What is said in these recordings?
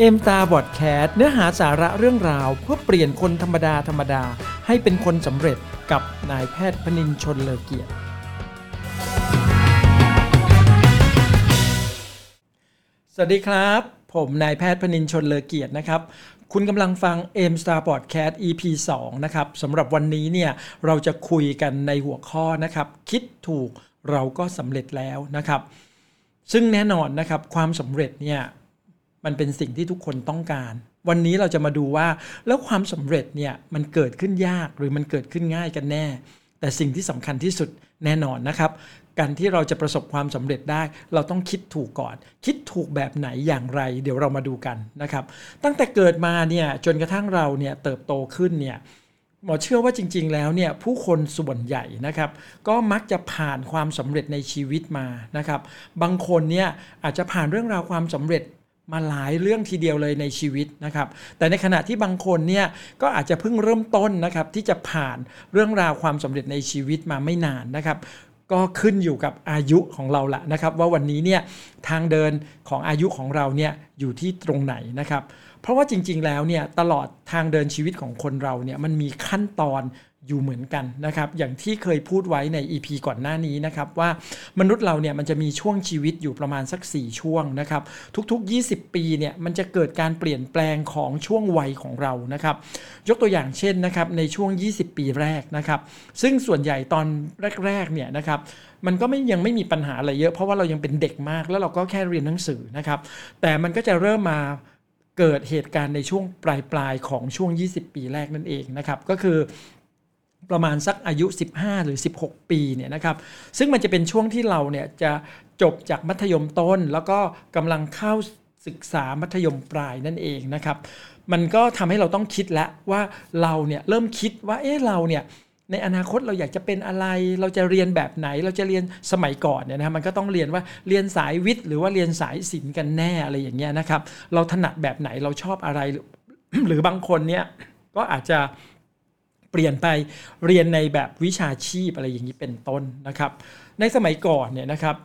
เอ็มตาบอดแคสเนื้อหาสาระเรื่องราว เพื่อเปลี่ยนคนธรรมดาธรรมดา ให้เป็นคนสำเร็จกับนายแพทย์พนินชนเลอเกียรติ สวัสดีครับ ผมนายแพทย์พนินชนเลอเกียรตินะครับ คุณกำลังฟัง M Star Podcast EP 2 นะครับสำหรับวันนี้เนี่ยเราจะคุยกันในหัวข้อนะครับ คิดถูกเราก็สำเร็จแล้วนะครับ ซึ่งแน่นอนนะครับความสำเร็จเนี่ย มันเป็นสิ่งที่ทุกคนต้องการ วันนี้เราจะมาดูว่า แล้วความสำเร็จเนี่ยมันเกิดขึ้นยากหรือมันเกิดขึ้นง่ายกันแน่ แต่สิ่งที่สำคัญที่สุดแน่นอนนะครับ การที่เราจะประสบความสำเร็จได้ เราต้องคิดถูกก่อน คิดถูกแบบไหนอย่างไร เดี๋ยวเรามาดูกันนะครับ ตั้งแต่เกิดมาเนี่ยจนกระทั่งเราเนี่ยเติบโตขึ้นเนี่ยหมอเชื่อว่าจริง ๆ แล้วเนี่ยผู้คนส่วนใหญ่นะครับก็มักจะผ่านความสำเร็จในชีวิตมานะครับ บางคนเนี่ยอาจจะผ่านเรื่องราวความสำเร็จ มาหลายเรื่องทีเดียวเลยในชีวิตนะครับ แต่ในขณะที่บางคนเนี่ยก็อาจจะเพิ่งเริ่มต้นนะครับที่จะผ่านเรื่องราวความสำเร็จในชีวิตมาไม่นานนะครับก็ขึ้นอยู่กับอายุของเราละนะครับ ว่าวันนี้เนี่ยทางเดินของอายุของเราเนี่ยอยู่ที่ตรงไหนนะครับ เพราะว่าจริงๆแล้วเนี่ยตลอดทางเดินชีวิตของคนเราเนี่ยมันมีขั้นตอน อยู่เหมือนกันนะครับอย่างที่เคยพูดไว้ใน EP ก่อนหน้านี้นะครับว่ามนุษย์เราเนี่ยมันจะมีช่วงชีวิตอยู่ประมาณสัก 4 ช่วงนะครับทุกๆ 20 ปีเนี่ยมันจะเกิดการเปลี่ยนแปลงของช่วงวัยของเรานะครับยกตัวอย่างเช่นนะครับในช่วง 20 ปีแรกนะครับซึ่งส่วนใหญ่ตอนแรกๆเนี่ยนะครับมันก็ไม่ยังไม่มีปัญหาอะไรเยอะเพราะว่าเรายังเป็นเด็กมากแล้วเราก็แค่เรียนหนังสือนะครับแต่มันก็จะเริ่มมาเกิดเหตุการณ์ในช่วงปลายปลายๆของช่วง 20 ปีแรกนั่นเองนะครับก็คือ ประมาณสักอายุ 15 หรือ 16 ปีเนี่ยนะครับซึ่งมันจะเป็นช่วงที่เราเนี่ยจะจบจากมัธยมต้น แล้วก็กำลังเข้าศึกษามัธยมปลายนั่นเองนะครับ มันก็ทำให้เราต้องคิดแล้วว่าเราเนี่ยเริ่มคิดว่าเอ๊ะเราเนี่ยในอนาคตเราอยากจะเป็นอะไร เราจะเรียนแบบไหน เราจะเรียนสมัยก่อนเนี่ยนะมันก็ต้องเรียนว่าเรียนสายวิทย์ หรือว่าเรียนสายศิลป์กันแน่อะไรอย่างเงี้ยนะครับ เราถนัดแบบไหนเราชอบอะไร หรือบางคนเนี่ยก็อาจจะ เปลี่ยนไปเรียนในแบบวิชาชีพอะไรอย่างนี้เป็นต้นนะครับ ในสมัยก่อนเนี่ยนะครับ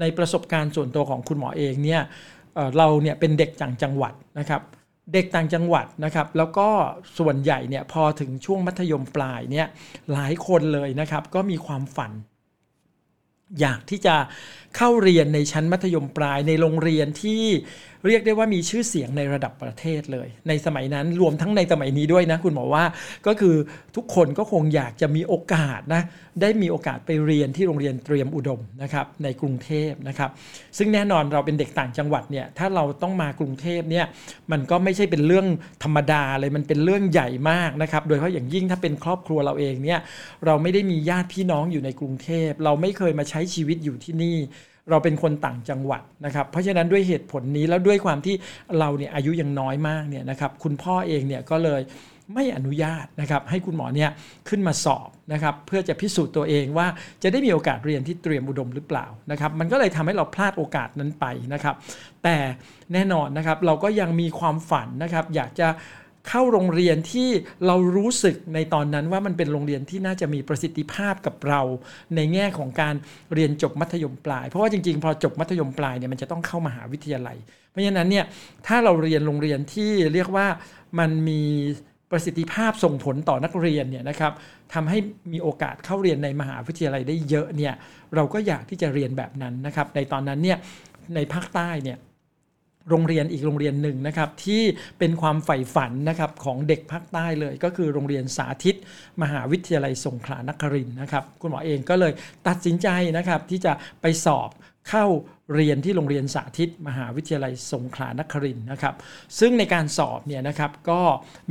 ในประสบการณ์ส่วนตัวของคุณหมอเองเนี่ยเราเนี่ยเป็นเด็กจังจังหวัดนะครับ เด็กต่างจังหวัดนะครับ แล้วก็ส่วนใหญ่เนี่ยพอถึงช่วงมัธยมปลายเนี่ยหลายคนเลยนะครับ ก็มีความฝัน อยากที่จะเข้าเรียนในชั้นมัธยมปลายในโรงเรียนที่ เรียกได้ว่ามีชื่อเสียงในระดับประเทศเลย ในสมัยนั้นรวมทั้งในสมัยนี้ด้วยนะ คุณหมอว่าก็คือทุกคนก็คงอยากจะมีโอกาสนะได้มีโอกาสไปเรียนที่โรงเรียนเตรียมอุดมนะครับในกรุงเทพนะครับ ซึ่งแน่นอนเราเป็นเด็กต่างจังหวัดเนี่ยถ้าเราต้องมากรุงเทพเนี่ยมันก็ไม่ใช่เป็นเรื่องธรรมดาเลยมันเป็นเรื่องใหญ่มากนะครับ โดยเฉพาะอย่างยิ่งถ้าเป็นครอบครัวเราเองเนี่ยเราไม่ได้มีญาติพี่น้องอยู่ในกรุงเทพ เราไม่เคยมาใช้ชีวิตอยู่ที่นี่ เราเป็นคนต่างจังหวัดนะครับเพราะฉะนั้นด้วยเหตุผลนี้แล้วด้วยความที่เราเนี่ยอายุยังน้อยมากเนี่ยนะครับคุณพ่อเองเนี่ยก็เลยไม่อนุญาตนะครับให้คุณหมอเนี่ยขึ้นมาสอบนะครับเพื่อจะพิสูจน์ตัวเองว่าจะได้มีโอกาสเรียนที่เตรียมอุดมหรือเปล่านะครับมันก็เลยทำให้เราพลาดโอกาสนั้นไปนะครับ แต่แน่นอนนะครับเราก็ยังมีความฝันนะครับอยากจะ เข้าโรงเรียนที่เรารู้สึกในตอนนั้นว่ามันเป็นโรงเรียนที่น่าจะมีประสิทธิภาพกับเรา ในแง่ของการเรียนจบมัธยมปลาย เพราะว่าจริงๆ พอจบมัธยมปลายเนี่ยมันจะต้องเข้ามหาวิทยาลัย เพราะฉะนั้นเนี่ยถ้าเราเรียนโรงเรียนที่เรียกว่ามันมีประสิทธิภาพส่งผลต่อนักเรียนเนี่ยนะครับทำให้มีโอกาสเข้าเรียนในมหาวิทยาลัยได้เยอะเนี่ยเราก็อยากที่จะเรียนแบบนั้นนะครับในตอนนั้นเนี่ยในภาคใต้เนี่ย โรงเรียนอีกโรงเรียนหนึ่งนะครับที่เป็นความใฝ่ฝันนะครับของเด็กภาคใต้เลย ก็คือโรงเรียนสาธิต มหาวิทยาลัยสงขลานครินนะครับคุณหมอเองก็เลยตัดสินใจนะครับที่จะไปสอบเข้าเรียนที่โรงเรียนสาธิต มหาวิทยาลัยสงขลานครินนะครับซึ่งในการสอบเนี่ยนะครับก็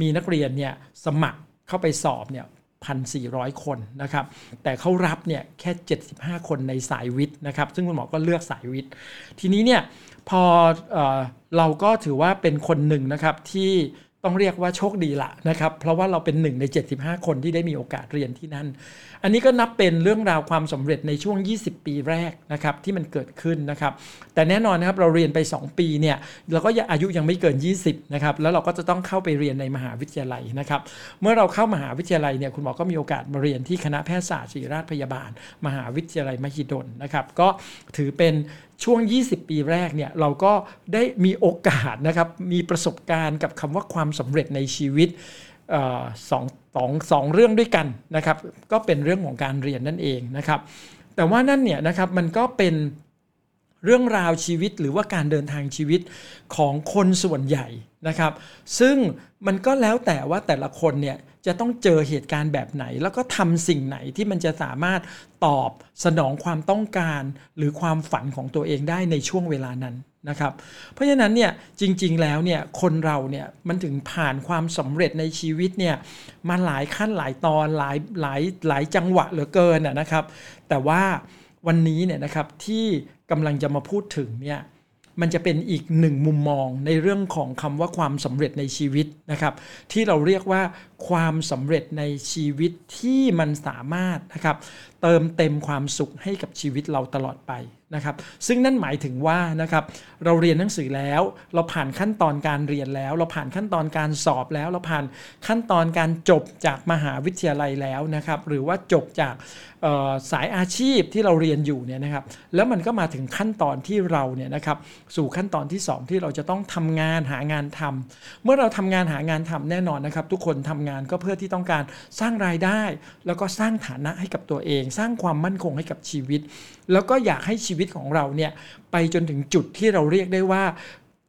มีนักเรียนเนี่ยสมัครเข้าไปสอบเนี่ย1,400 คนนะครับแต่เขารับเนี่ยแค่ 75 คนในสายวิทย์นะครับซึ่งคุณหมอก็เลือกสายวิทย์ ทีนี้เนี่ย พอเอเราก็ถือว่าเป็นคนหนึ่งนะครับที่ต้องเรียกว่าโชคดีละนะครับ เพราะว่าเราเป็นหนึ่งใน 75 คนที่ได้มีโอกาสเรียนที่นั่น อันนี้ก็นับเป็นเรื่องราวความสำเร็จในช่วง 20 ปีแรกนะครับที่มันเกิดขึ้นนะครับ แต่แน่นอนนะครับเราเรียนไป 2 ปีเนี่ยเราก็อายุยังไม่เกิน 20 นะครับ แล้วเราก็จะต้องเข้าไปเรียนในมหาวิทยาลัยนะครับ เมื่อเราเข้ามหาวิทยาลัยเนี่ยคุณหมอก็มีโอกาสมาเรียนที่คณะแพทยศาสตร์ศิริราชพยาบาล มหาวิทยาลัยมหิดลนะครับ ก็ถือเป็นช่วง 20 ปีแรกเนี่ยเราก็ได้มีโอกาสนะครับมีประสบการณ์กับคำว่าความสำเร็จในชีวิตสองสองสองเรื่องด้วยกันนะครับ ก็เป็นเรื่องของการเรียนนั่นเองนะครับ แต่ว่านั่นเนี่ยนะครับมันก็เป็นเรื่องราวชีวิตหรือว่าการเดินทางชีวิตของคนส่วนใหญ่นะครับ ซึ่งมันก็แล้วแต่ว่าแต่ละคนเนี่ย จะต้องเจอเหตุการณ์แบบไหน แล้วก็ทำสิ่งไหนที่มันจะสามารถตอบสนองความต้องการ หรือความฝันของตัวเองได้ในช่วงเวลานั้นนะครับ เพราะฉะนั้นเนี่ยจริง ๆ แล้วเนี่ยคนเราเนี่ยมันถึงผ่านความสำเร็จในชีวิตเนี่ยมาหลายขั้นหลายตอนหลายหลายหลายจังหวะเหลือเกินนะครับ แต่ว่าวันนี้เนี่ยนะครับที่กำลังจะมาพูดถึงเนี่ย มันจะเป็นอีกหนึ่งมุมมองในเรื่องของคำว่าความสำเร็จในชีวิตนะครับ ที่เราเรียกว่าความสำเร็จในชีวิตที่มันสามารถนะครับเติมเต็มความสุขให้กับชีวิตเราตลอดไปนะครับ ซึ่งนั่นหมายถึงว่านะครับเราเรียนหนังสือแล้ว เราผ่านขั้นตอนการเรียนแล้ว เราผ่านขั้นตอนการสอบแล้ว เราผ่านขั้นตอนการจบจากมหาวิทยาลัยแล้วนะครับ หรือว่าจบจาก สายอาชีพที่เราเรียนอยู่เนี่ยนะครับแล้วมันก็มาถึงขั้นตอนที่เราเนี่ยนะครับสู่ขั้นตอนที่ 2 ที่เราจะต้องทำงานหางานทำเมื่อเราทำงานหางานทำแน่นอนนะครับ ทุกคนทำงานก็เพื่อที่ต้องการสร้างรายได้ แล้วก็สร้างฐานะให้กับตัวเอง สร้างความมั่นคงให้กับชีวิต แล้วก็อยากให้ชีวิตของเราเนี่ยไปจนถึงจุดที่เราเรียกได้ว่า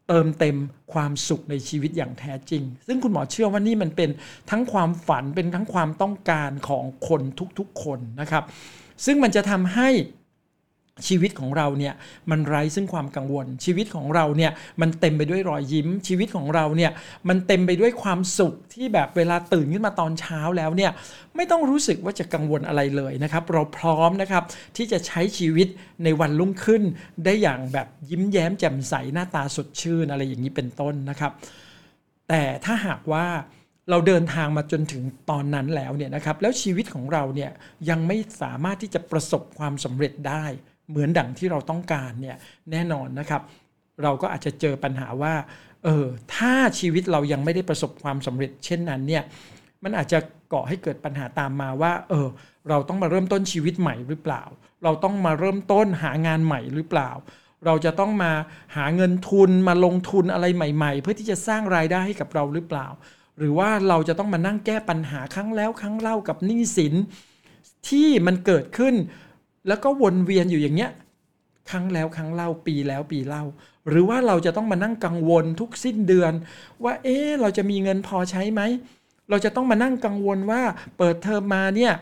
เติมเต็มความสุขในชีวิตอย่างแท้จริง ซึ่งคุณหมอเชื่อว่านี่มันเป็นทั้งความฝันเป็นทั้งความต้องการของคนทุกๆคนนะครับ ซึ่งมันจะทำให้ ชีวิตของเราเนี่ยมันไร้ซึ่งความกังวล ชีวิตของเราเนี่ยมันเต็มไปด้วยรอยยิ้ม ชีวิตของเราเนี่ยมันเต็มไปด้วยความสุขที่แบบเวลาตื่นขึ้นมาตอนเช้าแล้วเนี่ยไม่ต้องรู้สึกว่าจะกังวลอะไรเลยนะครับ เราพร้อมนะครับที่จะใช้ชีวิตในวันรุ่งขึ้น ได้อย่างแบบยิ้มแย้มแจ่มใสหน้าตาสดชื่นอะไรอย่างนี้เป็นต้นนะครับ แต่ถ้าหากว่าเราเดินทางมาจนถึงตอนนั้นแล้วเนี่ยนะครับแล้วชีวิตของเราเนี่ยยังไม่สามารถที่จะประสบความสำเร็จได้ เหมือนดังที่เราต้องการเนี่ยแน่นอนนะครับ เราก็อาจจะเจอปัญหาว่าเออถ้าชีวิตเรายังไม่ได้ประสบความสำเร็จ เช่นนั้นเนี่ยมันอาจจะก่อให้เกิดปัญหาตามมาว่า เออ เราต้องมาเริ่มต้นชีวิตใหม่หรือเปล่า เราต้องมาเริ่มต้นหางานใหม่หรือเปล่า เราจะต้องมาหาเงินทุนมาลงทุนอะไรใหม่ ๆ เพื่อที่จะสร้างรายได้ให้กับเราหรือเปล่า หรือว่าเราจะต้องมานั่งแก้ปัญหาครั้งแล้วครั้งเล่ากับหนี้สินที่มันเกิดขึ้น แล้วก็วนเวียนอยู่อย่างเงี้ยครั้งแล้วครั้งเล่าปีแล้วปีเล่า หรือว่าเราจะต้องมานั่งกังวลทุกสิ้นเดือน ว่าเอ๊เราจะมีเงินพอใช้ไหมเราจะต้องมานั่งกังวลว่าเปิดเทอมมาเนี่ย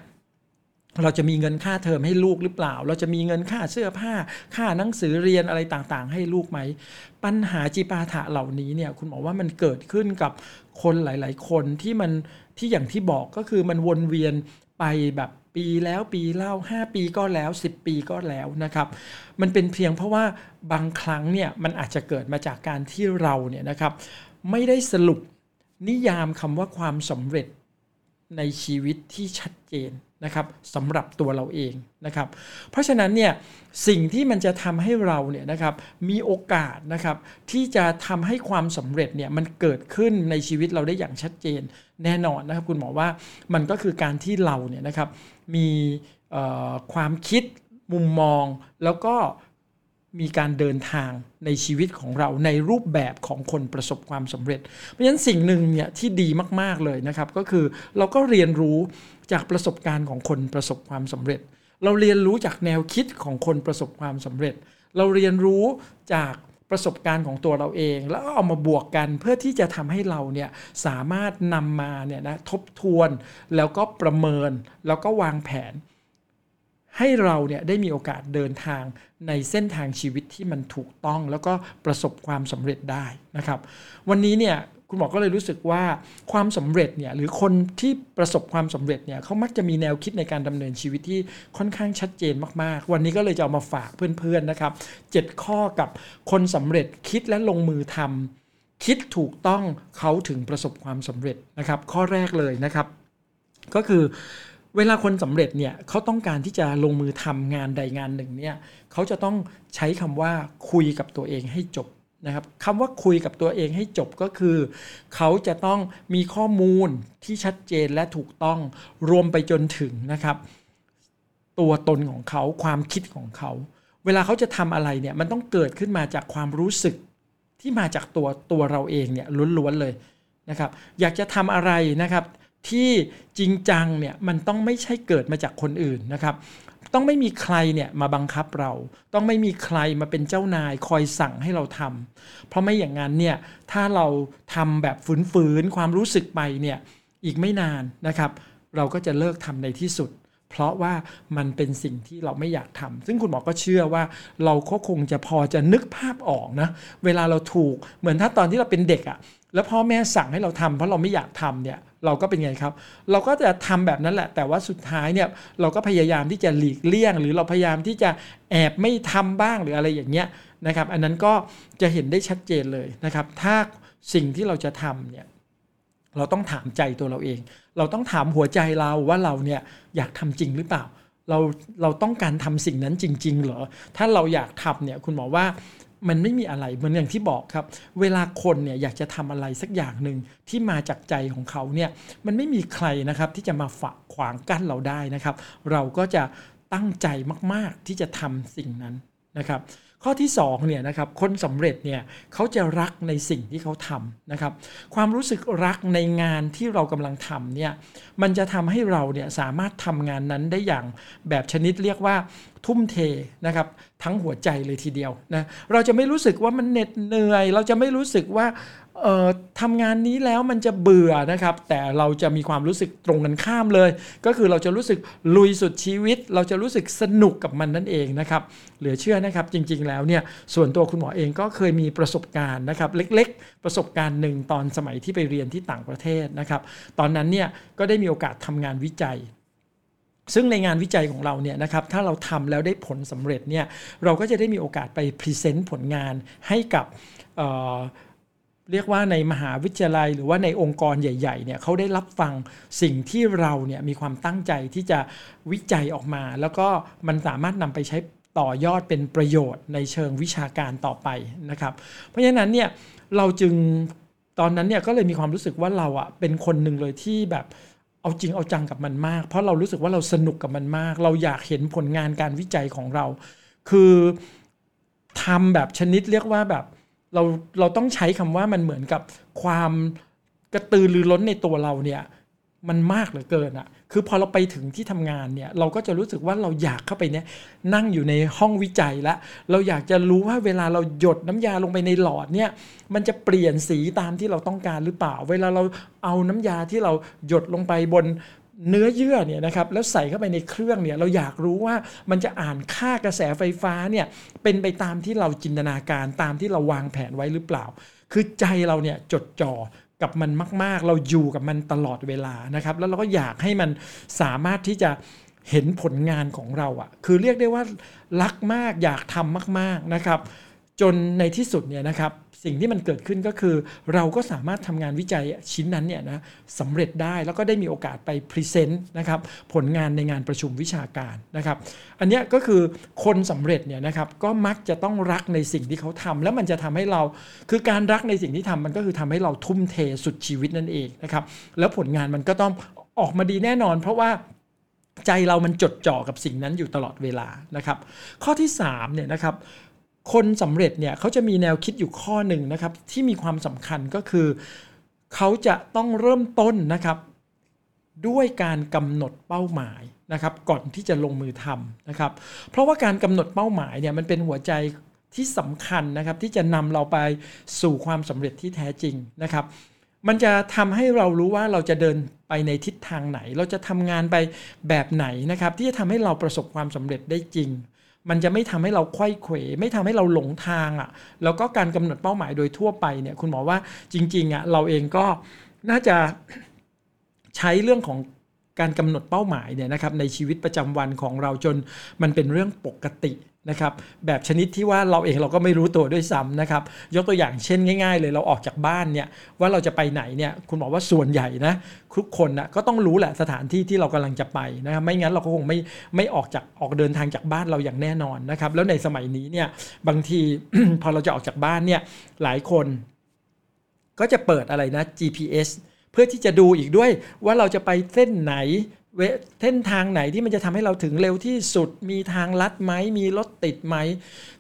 เราจะมีเงินค่าเทอมให้ลูกหรือเปล่า เราจะมีเงินค่าเสื้อผ้า ค่าหนังสือเรียนอะไรต่างๆ ให้ลูกไหม ปัญหาจีปาถะเหล่านี้เนี่ยคุณบอกว่ามันเกิดขึ้นกับคนหลาย ๆ คนที่มันที่อย่างที่บอกก็คือมันวนเวียนไปแบบ ปีแล้วปีเล่า 5 ปีก็แล้ว 10 ปีก็แล้วนะครับ มันเป็นเพียงเพราะว่าบางครั้งเนี่ยมันอาจจะเกิดมาจากการที่เราเนี่ยนะครับไม่ได้สรุปนิยามคำว่าความสำเร็จในชีวิตที่ชัดเจน นะครับสำหรับตัวเราเองนะครับ เพราะฉะนั้นเนี่ยสิ่งที่มันจะทำให้เราเนี่ยนะครับมีโอกาสนะครับที่จะทำให้ความสำเร็จเนี่ยมันเกิดขึ้นในชีวิตเราได้อย่างชัดเจนแน่นอนนะครับ คุณหมอว่ามันก็คือการที่เราเนี่ยนะครับมีความคิดมุมมองแล้วก็มีการเดินทางในชีวิตของเราในรูปแบบของคนประสบความสำเร็จ เพราะฉะนั้นสิ่งหนึ่งเนี่ยที่ดีมาก ๆเลยนะครับ ก็คือเราก็เรียนรู้ จากประสบการณ์ของคนประสบความสำเร็จ เราเรียนรู้จากแนวคิดของคนประสบความสำเร็จ เราเรียนรู้จากประสบการณ์ของตัวเราเอง แล้วเอามาบวกกันเพื่อที่จะทำให้เราเนี่ยสามารถนำมาเนี่ยนะทบทวนแล้วก็ประเมินแล้วก็วางแผน ให้เราเนี่ยได้มีโอกาสเดินทางในเส้นทางชีวิตที่มันถูกต้องแล้วก็ประสบความสำเร็จได้นะครับ วันนี้เนี่ย คุณหมอก็เลยรู้สึกว่าความสำเร็จเนี่ยหรือคนที่ประสบความสำเร็จเนี่ยเขามักจะมีแนวคิดในการดำเนินชีวิตที่ค่อนข้างชัดเจนมากๆ วันนี้ก็เลยจะเอามาฝากเพื่อนๆนะครับ7ข้อกับคนสำเร็จคิดและลงมือทำคิดถูกต้องเขาถึงประสบความสำเร็จนะครับ ข้อแรกเลยนะครับ ก็คือเวลาคนสำเร็จเนี่ยเขาต้องการที่จะลงมือทำงานใดงานหนึ่งเนี่ยเขาจะต้องใช้คำว่าคุยกับตัวเองให้จบ นะครับคำว่าคุยกับตัวเองให้จบก็คือ เขาจะต้องมีข้อมูลที่ชัดเจนและถูกต้องรวมไปจนถึงนะครับ ตัวตนของเขาความคิดของเขา เวลาเขาจะทำอะไรเนี่ยมันต้องเกิดขึ้นมาจากความรู้สึกที่มาจากตัวตัวเราเองเนี่ยล้วนๆเลยนะครับ อยากจะทำอะไรนะครับ ที่จริงจังเนี่ยมันต้องไม่ใช่เกิดมาจากคนอื่นนะครับ ต้องไม่มีใครเนี่ยมาบังคับเรา ต้องไม่มีใครมาเป็นเจ้านายคอยสั่งให้เราทำเพราะไม่อย่างนั้นเนี่ยถ้าเราทำแบบฝืนๆความรู้สึกไปเนี่ยอีกไม่นานนะครับ เราก็จะเลิกทำในที่สุด เพราะว่ามันเป็นสิ่งที่เราไม่อยากทำซึ่งคุณหมอก็เชื่อว่าเราก็คงจะพอจะนึกภาพออกนะเวลาเราถูกเหมือนถ้าตอนที่เราเป็นเด็กอะ่ะ แล้วพ่อแม่สั่งให้เราทำเพราะเราไม่อยากทำเนี่ยเราก็เป็นไงครับ เราก็จะทำแบบนั้นแหละ แต่ว่าสุดท้ายเนี่ยเราก็พยายามที่จะหลีกเลี่ยง หรือเราพยายามที่จะแอบไม่ทำบ้างหรืออะไรอย่างเงี้ยนะครับ อันนั้นก็จะเห็นได้ชัดเจนเลยนะครับ ถ้าสิ่งที่เราจะทำเนี่ยเราต้องถามใจตัวเราเอง เราต้องถามหัวใจเราว่าเราเนี่ยอยากทำจริงหรือเปล่า เราเราต้องการทำสิ่งนั้นจริง ๆ เหรอ ถ้าเราอยากทำเนี่ยคุณหมอว่า มันไม่มีอะไรเหมือนอย่างที่บอกครับ เวลาคนเนี่ยอยากจะทำอะไรสักอย่างหนึ่งที่มาจากใจของเขาเนี่ยมันไม่มีใครนะครับที่จะมาฝักขวางกั้นเราได้นะครับ เราก็จะตั้งใจมาก ๆที่จะทำสิ่งนั้นนะครับ ข้อที่2เนี่ยนะครับคนสำเร็จเนี่ยเขาจะรักในสิ่งที่เขาทำนะครับ ความรู้สึกรักในงานที่เรากำลังทำเนี่ยมันจะทำให้เราเนี่ยสามารถทำงานนั้นได้อย่างแบบชนิดเรียกว่าทุ่มเทนะครับทั้งหัวใจเลยทีเดียวนะเราจะไม่รู้สึกว่ามันเหน็ดเหนื่อย เราจะไม่รู้สึกว่า ทำงานนี้แล้วมันจะเบื่อนะครับ แต่เราจะมีความรู้สึกตรงกันข้ามเลย ก็คือเราจะรู้สึกลุยสุดชีวิต เราจะรู้สึกสนุกกับมันนั่นเองนะครับเหลือเชื่อนะครับจริงๆแล้วเนี่ยส่วนตัวคุณหมอเองก็เคยมีประสบการณ์นะครับ เล็กๆ ประสบการณ์หนึ่งตอนสมัยที่ไปเรียนที่ต่างประเทศนะครับ ตอนนั้นเนี่ยก็ได้มีโอกาสทำงานวิจัยซึ่งในงานวิจัยของเราเนี่ยนะครับถ้าเราทำแล้วได้ผลสำเร็จเนี่ยเราก็จะได้มีโอกาสไปพรีเซนต์ผลงานให้กับ เรียกว่าในมหาวิทยาลัยหรือว่าในองค์กรใหญ่ๆเนี่ยเขาได้รับฟังสิ่งที่เราเนี่ยมีความตั้งใจที่จะวิจัยออกมา แล้วก็มันสามารถนำไปใช้ต่อยอดเป็นประโยชน์ในเชิงวิชาการต่อไปนะครับ เพราะฉะนั้นเนี่ยเราจึงตอนนั้นเนี่ยก็เลยมีความรู้สึกว่าเราอะเป็นคนหนึ่งเลยที่แบบเอาจริงเอาจังกับมันมาก เพราะเรารู้สึกว่าเราสนุกกับมันมาก เราอยากเห็นผลงานการวิจัยของเรา คือทำแบบชนิดเรียกว่าแบบ เราเราต้องใช้คำว่ามันเหมือนกับความกระตือรือร้นในตัวเราเนี่ยมันมากเหลือเกินอะคือพอเราไปถึงที่ทำงานเนี่ย เราก็จะรู้สึกว่าเราอยากเข้าไปเนี่ย นั่งอยู่ในห้องวิจัยล้วเราอยากจะรู้ว่าเวลาเราหยดน้ำยาลงไปในหลอดเนี่ย มันจะเปลี่ยนสีตามที่เราต้องการหรือเปล่า เวลาเราเอาน้ำยาที่เราหยดลงไปบน เนื้อเยื่อเนี่ยนะครับแล้วใส่เข้าไปในเครื่องเนี่ยเราอยากรู้ว่ามันจะอ่านค่ากระแสไฟฟ้าเนี่ยเป็นไปตามที่เราจินตนาการตามที่เราวางแผนไว้หรือเปล่า คือใจเราเนี่ยจดจ่อกับมันมาก ๆ เราอยู่กับมันตลอดเวลานะครับ แล้วเราก็อยากให้มันสามารถที่จะเห็นผลงานของเราอะ่ะ คือเรียกได้ว่ารักมากอยากทำมาก ๆนะครับ จนในที่สุดเนี่ยนะครับ สิ่งที่มันเกิดขึ้นก็คือ เราก็สามารถทำงานวิจัยชิ้นนั้นเนี่ยนะสำเร็จได้แล้วก็ได้มีโอกาสไปพรีเซนต์นะครับผลงานในงานประชุมวิชาการนะครับ อันนี้ก็คือคนสำเร็จเนี่ยนะครับก็มักจะต้องรักในสิ่งที่เขาทำแล้วมันจะทำให้เราคือการรักในสิ่งที่ทำมันก็คือทำให้เราทุ่มเทสุดชีวิตนั่นเองนะครับแล้วผลงานมันก็ต้องออกมาดีแน่นอน เพราะว่าใจเรามันจดจ่อกับสิ่งนั้นอยู่ตลอดเวลานะครับ ข้อที่3เนี่ยนะครับ คนสำเร็จเนี่ยเขาจะมีแนวคิดอยู่ข้อหนึ่งนะครับ ที่มีความสำคัญก็คือ เขาจะต้องเริ่มต้นนะครับ ด้วยการกำหนดเป้าหมายนะครับ ก่อนที่จะลงมือทำนะครับ เพราะว่าการกำหนดเป้าหมายเนี่ยมันเป็นหัวใจที่สำคัญนะครับ ที่จะนำเราไปสู่ความสำเร็จที่แท้จริงนะครับมันจะทำให้เรารู้ว่าเราจะเดินไปในทิศทางไหน เราจะทำงานไปแบบไหนนะครับ ที่จะทำให้เราประสบความสำเร็จได้จริง มันจะไม่ทำให้เราควยเขวไม่ทำให้เราหลงทางอะ่ะแล้วก็การกำหนดเป้าหมายโดยทั่วไปเนี่ยคุณหมอว่าจริงๆอะ่ะเราเองก็น่าจะใช้เรื่องของการกำหนดเป้าหมายเนี่ยนะครับในชีวิตประจำวันของเราจนมันเป็นเรื่องปกติ นะครับแบบชนิดที่ว่าเราเองเราก็ไม่รู้ตัวด้วยซ้ำนะครับยกตัวอย่างเช่นง่าย ๆ เลยเราออกจากบ้านเนี่ยว่าเราจะไปไหนเนี่ยคุณบอกว่าส่วนใหญ่นะทุกคนนะก็ต้องรู้แหละสถานที่ที่เรากำลังจะไปนะครับไม่งั้นเราก็คงไม่ไม่ออกจากออกเดินทางจากบ้านเราอย่างแน่นอนนะครับแล้วในสมัยนี้เนี่ยบางทีพอเราจะออกจากบ้านเนี่ยหลายคน ก็จะเปิดอะไรนะ GPS เพื่อที่จะดูอีกด้วยว่าเราจะไปเส้นไหน เส้นทางไหนที่มันจะทำให้เราถึงเร็วที่สุด มีทางลัดไหม มีรถติดไหม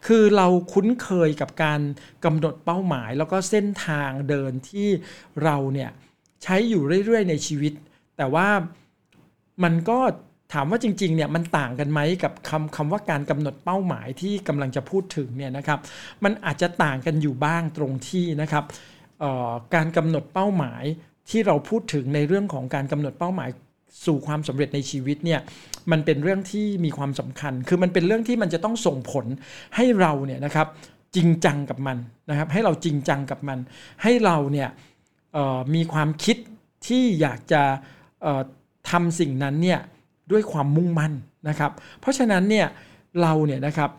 คือเราคุ้นเคยกับการกำหนดเป้าหมาย แล้วก็เส้นทางเดินที่เราเนี่ยใช้อยู่เรื่อยๆ ในชีวิต แต่ว่ามันก็ถามว่าจริงๆเนี่ยมันต่างกันไหมกับคำคำว่าการกำหนดเป้าหมายที่กำลังจะพูดถึงเนี่ยนะครับ มันอาจจะต่างกันอยู่บ้างตรงที่นะครับการกำหนดเป้าหมายที่เราพูดถึงในเรื่องของการกำหนดเป้าหมาย สู่ความสำเร็จในชีวิตเนี่ยมันเป็นเรื่องที่มีความสำคัญ คือมันเป็นเรื่องที่มันจะต้องส่งผลให้เราเนี่ยนะครับจริงจังกับมันนะครับ ให้เราจริงจังกับมัน ให้เราเนี่ยมีความคิดที่อยากจะทำสิ่งนั้นเนี่ยด้วยความมุ่งมั่นนะครับ เพราะฉะนั้นเนี่ยเราเนี่ยนะครับ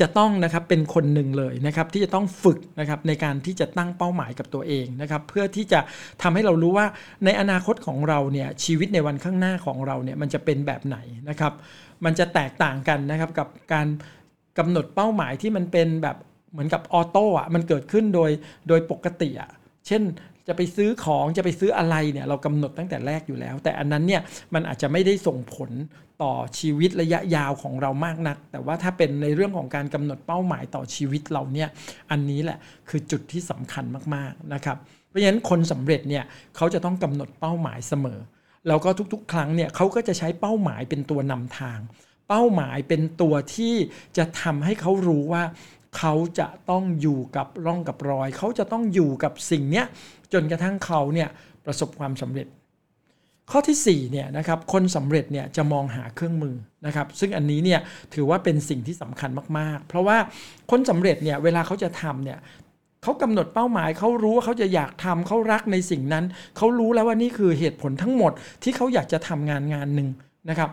จะต้องนะครับเป็นคนหนึ่งเลยนะครับที่จะต้องฝึกนะครับในการที่จะตั้งเป้าหมายกับตัวเองนะครับเพื่อที่จะทำให้เรารู้ว่าในอนาคตของเราเนี่ยชีวิตในวันข้างหน้าของเราเนี่ยมันจะเป็นแบบไหนนะครับมันจะแตกต่างกันนะครับกับการกำหนดเป้าหมายที่มันเป็นแบบเหมือนกับออโต้อะมันเกิดขึ้นโดยโดยปกติอะเช่น จะไปซื้อของจะไปซื้ออะไรเนี่ยเรากำหนดตั้งแต่แรกอยู่แล้ว แต่อันนั้นเนี่ยมันอาจจะไม่ได้ส่งผลต่อชีวิตระยะยาวของเรามากนัก แต่ว่าถ้าเป็นในเรื่องของการกำหนดเป้าหมายต่อชีวิตเราเนี่ยอันนี้แหละคือจุดที่สำคัญมากๆนะครับเพราะฉะนั้นคนสำเร็จเนี่ยเขาจะต้องกำหนดเป้าหมายเสมอ แล้วก็ทุกๆ ครั้งเนี่ยเขาก็จะใช้เป้าหมายเป็นตัวนำทาง เป้าหมายเป็นตัวที่จะทำให้เขารู้ว่าเขาจะต้องอยู่กับร่องกับรอย เขาจะต้องอยู่กับสิ่งเนี้ย จนกระทั่งเขาเนี่ยประสบความสำเร็จ ข้อที่4เนี่ยนะครับคนสำเร็จเนี่ยจะมองหาเครื่องมือนะครับซึ่งอันนี้เนี่ยถือว่าเป็นสิ่งที่สำคัญมากๆ เพราะว่าคนสำเร็จเนี่ยเวลาเขาจะทำเนี่ยเขากำหนดเป้าหมายเขารู้ว่าเขาจะอยากทำเขารักในสิ่งนั้น เขารู้แล้วว่านี่คือเหตุผลทั้งหมดที่เขาอยากจะทำงานงานหนึ่งนะครับ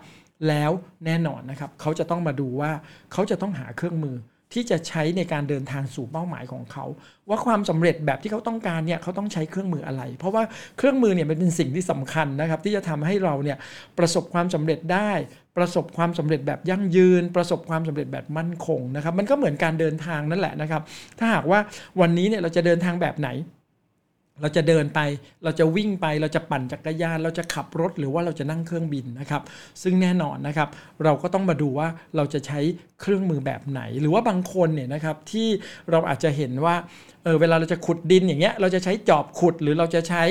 แล้วแน่นอนนะครับเขาจะต้องมาดูว่าเขาจะต้องหาเครื่องมือ ที่จะใช้ในการเดินทางสู่เป้าหมายของเขา ว่าความสำเร็จแบบที่เขาต้องการเนี่ยเขาต้องใช้เครื่องมืออะไร เพราะว่าเครื่องมือเนี่ยมันเป็นสิ่งที่สำคัญนะครับ ที่จะทำให้เราเนี่ยประสบความสำเร็จได้ ประสบความสำเร็จแบบยั่งยืน ประสบความสำเร็จแบบมั่นคงนะครับ มันก็เหมือนการเดินทางนั่นแหละนะครับ ถ้าหากว่าวันนี้เนี่ยเราจะเดินทางแบบไหนเราจะเดินไป เราจะวิ่งไป เราจะปั่นจักรยาน เราจะขับรถ หรือว่าเราจะนั่งเครื่องบินนะครับ ซึ่งแน่นอนนะครับ เราก็ต้องมาดูว่าเราจะใช้ เครื่องมือแบบไหน หรือว่าบางคนเนี่ยนะครับที่เราอาจจะเห็นว่าเออเวลาเราจะขุดดินอย่างเงี้ยเราจะใช้จอบขุดหรือเราจะใช้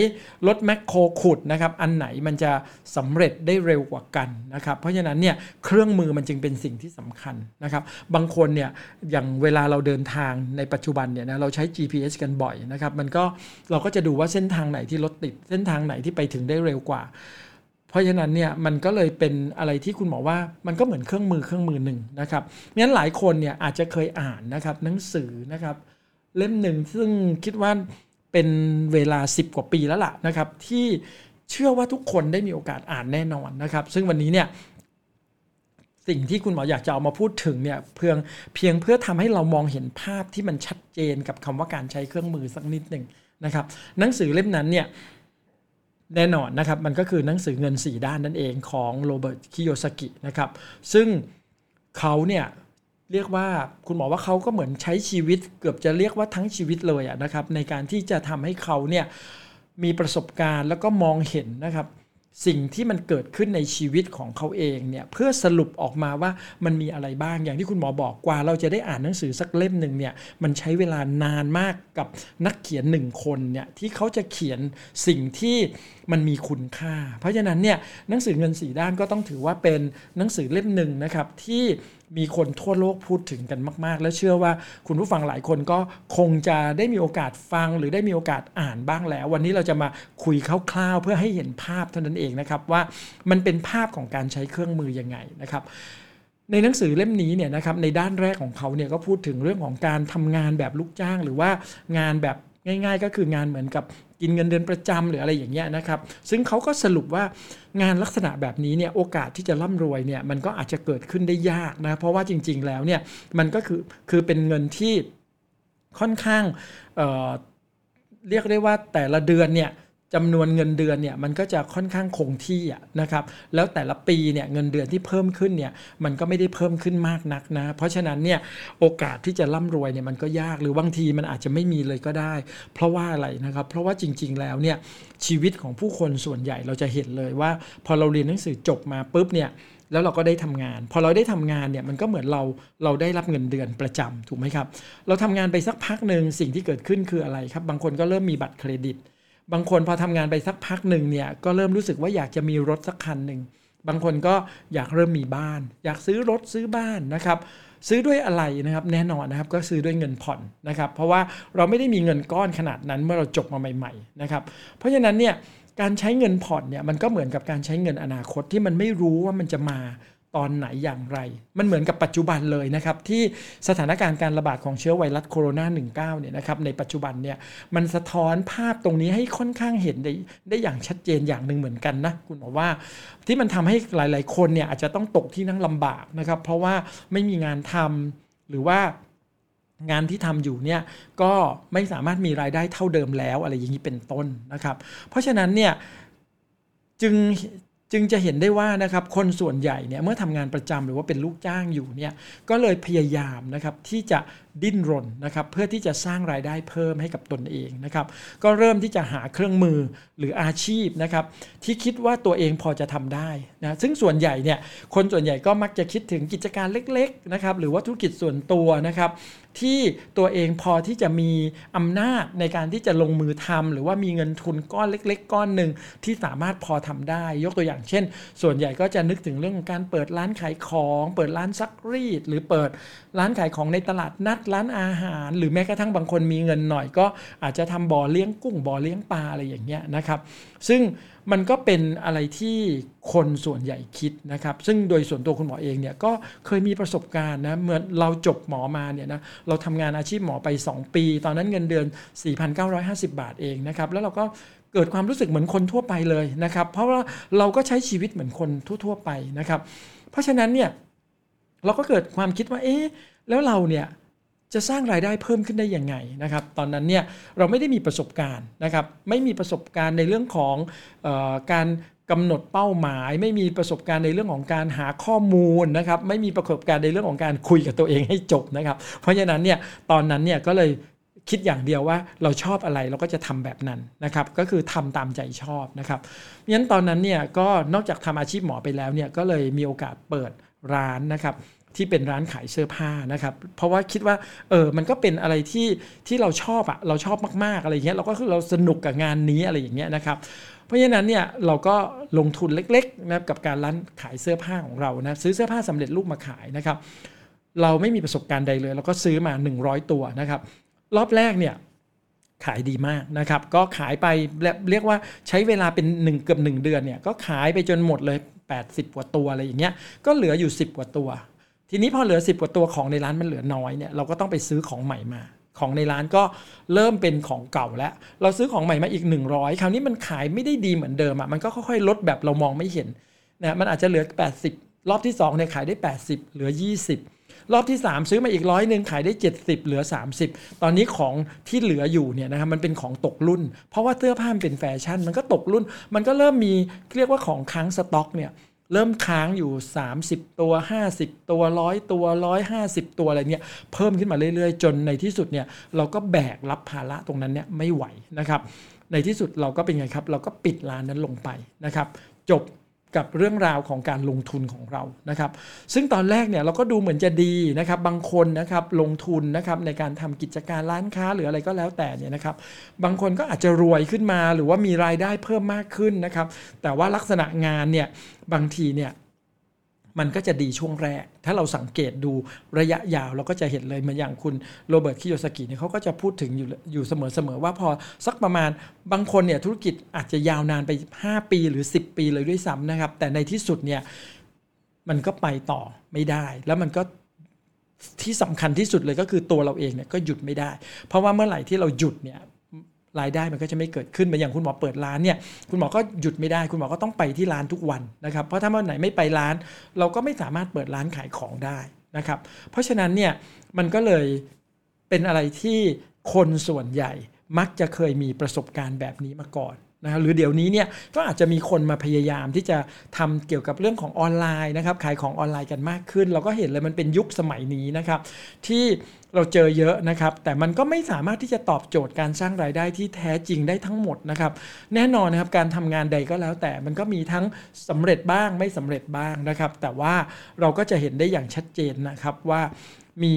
รถแมคโครขุดนะครับอันไหนมันจะสำเร็จได้เร็วกว่ากันนะครับเพราะฉะนั้นเนี่ยเครื่องมือมันจึงเป็นสิ่งที่สำคัญนะครับบางคนเนี่ยอย่างเวลาเราเดินทางในปัจจุบันเนี่ยนะเราใช้ GPS กันบ่อยนะครับมันก็เราก็จะดูว่าเส้นทางไหนที่รถติดเส้นทางไหนที่ไปถึงได้เร็วกว่า เพราะฉะนั้นเนี่ยมันก็เลยเป็นอะไรที่คุณหมอว่ามันก็เหมือนเครื่องมือเครื่องมือหนึ่งนะครับงั้นหลายคนเนี่ยอาจจะเคยอ่านนะครับหนังสือนะครับเล่มหนึ่งซึ่งคิดว่าเป็นเวลา 10 กว่าปีแล้วล่ะนะครับที่เชื่อว่าทุกคนได้มีโอกาสอ่านแน่นอนนะครับ ซึ่งวันนี้เนี่ยสิ่งที่คุณหมออยากจะเอามาพูดถึงเนี่ยเพียงเพียงเพื่อทำให้เรามองเห็นภาพที่มันชัดเจนกับคำว่าการใช้เครื่องมือสักนิดหนึ่งนะครับหนังสือเล่มนั้นเนี่ย แน่นอนนะครับ มันก็คือหนังสือเงิน 4 ด้านนั่นเองของโรเบิร์ตคิโยสกินะครับ ซึ่งเขาเนี่ยเรียกว่าคุณหมอว่าเขาก็เหมือนใช้ชีวิตเกือบจะเรียกว่าทั้งชีวิตเลยนะครับ ในการที่จะทำให้เขาเนี่ยมีประสบการณ์แล้วก็มองเห็นนะครับ สิ่งที่มันเกิดขึ้นในชีวิตของเขาเองเนี่ยเพื่อสรุปออกมาว่ามันมีอะไรบ้างอย่างที่คุณหมอบอกกว่า เราจะได้อ่านหนังสือสักเล่มหนึ่งเนี่ยมันใช้เวลานานมากกับนักเขียนหนึ่งคนเนี่ยที่เขาจะเขียนสิ่งที่มันมีคุณค่า เพราะฉะนั้นเนี่ยหนังสือเงินสีด้านก็ต้องถือว่าเป็นหนังสือเล่มหนึ่งนะครับที่ มีคนทั่วโลกพูดถึงกันมาก ๆ และเชื่อว่าคุณผู้ฟังหลายคนก็คงจะได้มีโอกาสฟังหรือได้มีโอกาสอ่านบ้างแล้ว วันนี้เราจะมาคุยคร่าวๆเพื่อให้เห็นภาพเท่านั้นเองนะครับว่ามันเป็นภาพของการใช้เครื่องมือยังไงนะครับในหนังสือเล่มนี้เนี่ยนะครับในด้านแรกของเขาเนี่ยก็พูดถึงเรื่องของการทำงานแบบลูกจ้าง หรือว่างานแบบ ง่าย ๆ ก็คืองานเหมือนกับกินเงินเดือนประจำหรืออะไรอย่างเงี้ยนะครับ ซึ่งเขาก็สรุปว่างานลักษณะแบบนี้เนี่ยโอกาสที่จะร่ำรวยเนี่ยมันก็อาจจะเกิดขึ้นได้ยากนะ เพราะว่าจริง ๆ แล้วเนี่ยมันก็คือคือเป็นเงินที่ค่อนข้างเเรียกได้ว่าแต่ละเดือนเนี่ย จำนวนเงินเดือนเนี่ยมันก็จะค่อนข้างคงที่ะนะครับแล้วแต่ละปีเนี่ยเงินเดือนที่เพิ่มขึ้นเนี่ยมันก็ไม่ได้เพิ่มขึ้นมากนักนะเพราะฉะนั้นเนี่ยโอกาสที่จะร่ำรวยเนี่ยมันก็ยากหรือบางทีมันอาจจะไม่มีเลยก็ได้ เพราะว่าอะไรนะครับ เพราะว่าจริง ๆ แล้วเนี่ยชีวิตของผู้คนส่วนใหญ่เราจะเห็นเลยว่า พอเราเรียนหนังสือจบมาปุ๊บเนี่ยแล้วเราก็ได้ทำงาน พอเราได้ทำงานเนี่ยมันก็เหมือนเราเราได้รับเงินเดือนประจำถูกไหมครับ เราทำงานไปสักพักหนึ่งสิ่งที่เกิดขึ้นคืออะไรครับ บางคนก็เริ่มมีบัตรเครดิต บางคนพอทำงานไปสักพักหนึ่งเนี่ยก็เริ่มรู้สึกว่าอยากจะมีรถสักคันหนึ่งบางคนก็อยากเริ่มมีบ้าน อยากซื้อรถซื้อบ้านนะครับ ซื้อด้วยอะไรนะครับแน่นอนนะครับก็ซื้อด้วยเงินผ่อนนะครับ เพราะว่าเราไม่ได้มีเงินก้อนขนาดนั้นเมื่อเราจบมาใหม่ๆนะครับ เพราะฉะนั้นเนี่ยการใช้เงินผ่อนเนี่ยมันก็เหมือนกับการใช้เงินอนาคตที่มันไม่รู้ว่ามันจะมา ตอนไหนอย่างไร มันเหมือนกับปัจจุบันเลยนะครับ ที่สถานการณ์การระบาดของเชื้อไวรัสโคโรนา19เนี่ยนะครับในปัจจุบันเนี่ยมันสะท้อนภาพตรงนี้ให้ค่อนข้างเห็นได้ได้อย่างชัดเจนอย่างหนึ่งเหมือนกันนะคุณบอกว่า ที่มันทำให้หลาย ๆ คนเนี่ยอาจจะต้องตกที่นั่งลำบากนะครับ เพราะว่าไม่มีงานทำหรือว่างานที่ทำอยู่เนี่ยก็ไม่สามารถมีรายได้เท่าเดิมแล้วอะไรอย่างนี้เป็นต้นนะครับ เพราะฉะนั้นเนี่ยจึง จึงจะเห็นได้ว่านะครับคนส่วนใหญ่เนี่ยเมื่อทำงานประจำหรือว่าเป็นลูกจ้างอยู่เนี่ยก็เลยพยายามนะครับที่จะ ดิ้นรนนะครับเพื่อที่จะสร้างรายได้เพิ่มให้กับตนเองนะครับก็เริ่มที่จะหาเครื่องมือหรืออาชีพนะครับที่คิดว่าตัวเองพอจะทำได้นะซึ่งส่วนใหญ่เนี่ยคนส่วนใหญ่ก็มักจะคิดถึงกิจการเล็กๆนะครับหรือว่าธุรกิจส่วนตัวนะครับที่ตัวเองพอที่จะมีอำนาจในการที่จะลงมือทำหรือว่ามีเงินทุนก้อนเล็ก ๆ ก้อนหนึ่งที่สามารถพอทำได้ ยกตัวอย่างเช่น ส่วนใหญ่ก็จะนึกถึงเรื่องการเปิดร้านขายของ เปิดร้านซักรีด หรือเปิดร้านขายของในตลาดนัดร้านอาหาร หรือแม้กระทั่งบางคนมีเงินหน่อย ก็อาจจะทำบ่อเลี้ยงกุ้งบ่อเลี้ยงปลาอะไรอย่างเงี้ยนะครับ ซึ่งมันก็เป็นอะไรที่คนส่วนใหญ่คิดนะครับ ซึ่งโดยส่วนตัวคุณหมอเองเนี่ยก็เคยมีประสบการณ์นะเหมือนเราจบหมอมาเนี่ยนะเราทำงานอาชีพหมอไป 2 ปี ตอนนั้นเงินเดือน 4,950 บาทเองนะครับ แล้วเราก็เกิดความรู้สึกเหมือนคนทั่วไปเลยนะครับ เพราะว่าเราก็ใช้ชีวิตเหมือนคนทั่ว ๆ ไปนะครับ เพราะฉะนั้นเนี่ยเราก็เกิดความคิดว่าเอ๊ะแล้วเราเนี่ย จะสร้างรายได้เพิ่มขึ้นได้ยังไงนะครับตอนนั้นเนี่ยเราไม่ได้มีประสบการณ์นะครับไม่มีประสบการณ์ในเรื่องของออการกำหนดเป้าหมาย ไม่มีประสบการณ์ในเรื่องของการหาข้อมูลนะครับไม่มีประสบการณ์ในเรื่องของการคุยกับตัวเองให้จบนะครับเพราะฉะนั้นเนี่ยตอนนั้นเนี่ยก็เลยคิดอย่างเดียวว่าเราชอบอะไรเราก็จะทำแบบนั้นนะครับก็คือทำตามใจชอบนะครับงั้นตอนนั้นเนี่ยก็นอกจากทำอาชีพหมอไปแล้วเนี่ยก็เลยมีโอกาสเปิดร้านนะครับ ที่เป็นร้านขายเสื้อผ้านะครับ เพราะว่าคิดว่าเออมันก็เป็นอะไรที่ที่เราชอบอะเราชอบมากๆอะไรเงี้ยเราก็คือเราสนุกกับงานนี้อะไรอย่างเงี้ยนะครับ เพราะฉะนั้นเนี่ยเราก็ลงทุนเล็กๆนะกับการร้านขายเสื้อผ้าของเรานะซื้อเสื้อผ้าสำเร็จรูปมาขายนะครับ เราไม่มีประสบการณ์ใดเลย เราก็ซื้อมา 100 ตัวนะครับ รอบแรกเนี่ยขายดีมากนะครับ ก็ขายไปเรียกว่าใช้เวลาเป็น1เกือบ1 เดือนเนี่ยก็ขายไปจนหมดเลย 80 กว่าตัวอะไรอย่างเงี้ยก็เหลืออยู่ 10 กว่าตัว ทีนี้พอเหลือ 10 กว่าตัวของในร้านมันเหลือน้อยเนี่ยเราก็ต้องไปซื้อของใหม่มาของในร้านก็เริ่มเป็นของเก่าแล้ว เราซื้อของใหม่มาอีก 100 คราวนี้มันขายไม่ได้ดีเหมือนเดิมอะมันก็ค่อยๆลดแบบเรามองไม่เห็นนะมันอาจจะเหลือ 80 รอบที่2เนี่ยขายได้ 80 เหลือ 20 รอบที่ 3 ซื้อมาอีกร้อยหนึ่งขายได้ 70 เหลือ 30 ตอนนี้ของที่เหลืออยู่เนี่ยนะครับมันเป็นของตกรุ่น เพราะว่าเสื้อผ้ามันเป็นแฟชั่น มันก็ตกรุ่น มันก็เริ่มมีเรียกว่าของค้างสต็อกเนี่ย เริ่มค้างอยู่ 30 ตัว 50 ตัวร้อยตัว 150 ตัวอะไรเนี่ยเพิ่มขึ้นมาเรื่อยๆ จนในที่สุดเนี่ยเราก็แบกรับภาระตรงนั้นเนี่ยไม่ไหวนะครับ ในที่สุดเราก็เป็นไงครับ เราก็ปิดร้านนั้นลงไปนะครับ จบ กับเรื่องราวของการลงทุนของเรานะครับ ซึ่งตอนแรกเนี่ยเราก็ดูเหมือนจะดีนะครับ บางคนนะครับลงทุนนะครับในการทำกิจการร้านค้าหรืออะไรก็แล้วแต่เนี่ยนะครับ บางคนก็อาจจะรวยขึ้นมาหรือว่ามีรายได้เพิ่มมากขึ้นนะครับ แต่ว่าลักษณะงานเนี่ยบางทีเนี่ย มันก็จะดีช่วงแรก ถ้าเราสังเกตดูระยะยาวเราก็จะเห็นเลยเหมือนอย่างคุณโรเบิร์ตคิโยสกิเนี่ยเขาก็จะพูดถึงอยู่อยู่เสมอๆว่าพอสักประมาณบางคนเนี่ยธุรกิจอาจจะยาวนานไป 5 ปีหรือ 10 ปีเลยด้วยซ้ำนะครับ แต่ในที่สุดเนี่ยมันก็ไปต่อไม่ได้ แล้วมันก็ที่สำคัญที่สุดเลยก็คือตัวเราเองเนี่ยก็หยุดไม่ได้ เพราะว่าเมื่อไหร่ที่เราหยุดเนี่ย รายได้มันก็จะไม่เกิดขึ้นเหมือนอย่างคุณหมอเปิดร้านเนี่ยคุณหมอก็หยุดไม่ได้ คุณหมอก็ต้องไปที่ร้านทุกวันนะครับ เพราะถ้าวันไหนไม่ไปร้าน เราก็ไม่สามารถเปิดร้านขายของได้นะครับ เพราะฉะนั้นเนี่ยมันก็เลยเป็นอะไรที่คนส่วนใหญ่มักจะเคยมีประสบการณ์แบบนี้มาก่อน นะหรือเดี๋ยวนี้เนี่ยก็อาจจะมีคนมาพยายามที่จะทำเกี่ยวกับเรื่องของออนไลน์นะครับขายของออนไลน์กันมากขึ้น เราก็เห็นเลยมันเป็นยุคสมัยนี้นะครับ ที่เราเจอเยอะนะครับ แต่มันก็ไม่สามารถที่จะตอบโจทย์การสร้างรายได้ที่แท้จริงได้ทั้งหมดนะครับ แน่นอนนะครับการทำงานใดก็แล้ว แต่มันก็มีทั้งสำเร็จบ้างไม่สำเร็จบ้างนะครับ แต่ว่าเราก็จะเห็นได้อย่างชัดเจนนะครับว่ามี